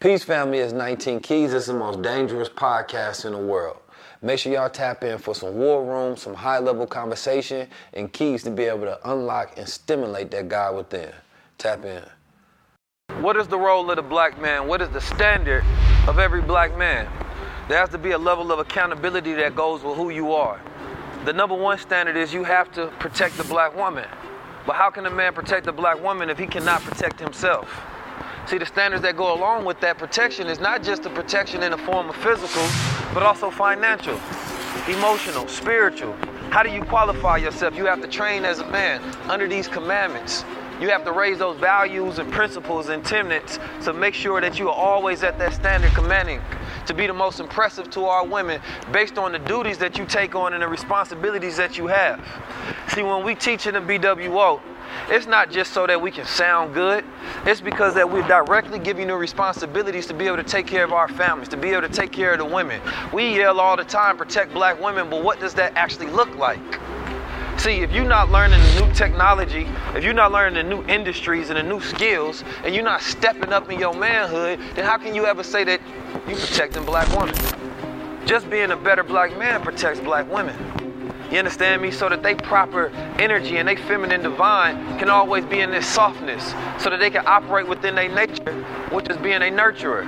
Peace Family is 19 Keys. It's the most dangerous podcast in the world. Make sure y'all tap in for some war room, some high level conversation, and keys to be able to unlock and stimulate that guy within. Tap in. What is the role of the black man? What is the standard of every black man? There has to be a level of accountability that goes with who you are. The number one standard is you have to protect the black woman. But how can a man protect the black woman if he cannot protect himself? See, the standards that go along with that protection is not just the protection in the form of physical, but also financial, emotional, spiritual. How do you qualify yourself? You have to train as a man under these commandments. You have to raise those values and principles and tenets to make sure that you are always at that standard commanding to be the most impressive to our women based on the duties that you take on and the responsibilities that you have. See, when we teach in the BWO, it's not just so that we can sound good. It's because that we're directly giving the responsibilities to be able to take care of our families, to be able to take care of the women. We yell all the time, protect black women, but what does that actually look like? See, if you're not learning the new technology, if you're not learning the new industries and the new skills, and you're not stepping up in your manhood, then how can you ever say that you're protecting black women? Just being a better black man protects black women. You understand me? So that they proper energy and they feminine divine can always be in this softness, so that they can operate within their nature, which is being a nurturer.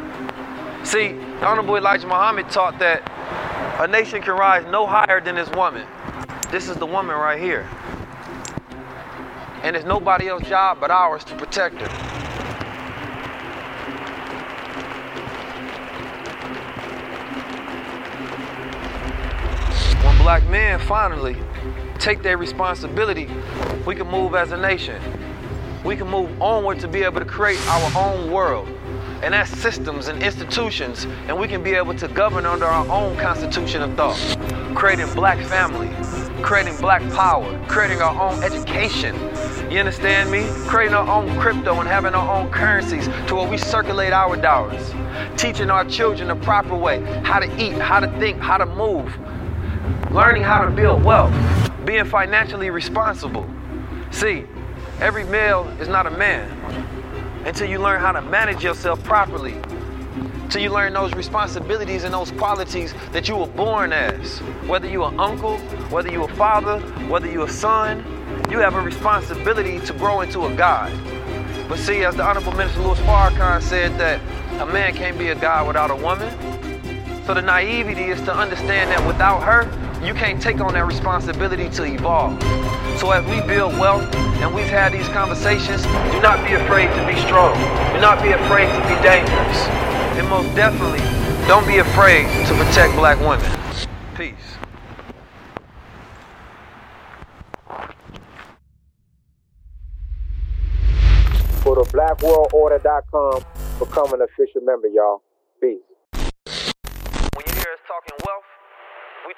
See, the Honorable Elijah Muhammad taught that a nation can rise no higher than this woman. This is the woman right here. And it's nobody else's job but ours to protect her. Black men finally take their responsibility, we can move as a nation. We can move onward to be able to create our own world. And that's systems and institutions, and we can be able to govern under our own constitution of thought, creating black family, creating black power, creating our own education. You understand me? Creating our own crypto and having our own currencies to where we circulate our dollars. Teaching our children the proper way, how to eat, how to think, how to move. Learning how to build wealth, being financially responsible. See, every male is not a man until you learn how to manage yourself properly. Till you learn those responsibilities and those qualities that you were born as. Whether you're an uncle, whether you're a father, whether you're a son, you have a responsibility to grow into a God. But see, as the Honorable Minister Louis Farrakhan said that a man can't be a God without a woman. So the naivety is to understand that without her, you can't take on that responsibility to evolve. So as we build wealth and we've had these conversations, do not be afraid to be strong. Do not be afraid to be dangerous. And most definitely, don't be afraid to protect black women. Peace. For the blackworldorder.com, become an official member, y'all. Peace. When you hear us talking wealth, we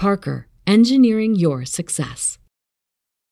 Parker, engineering your success.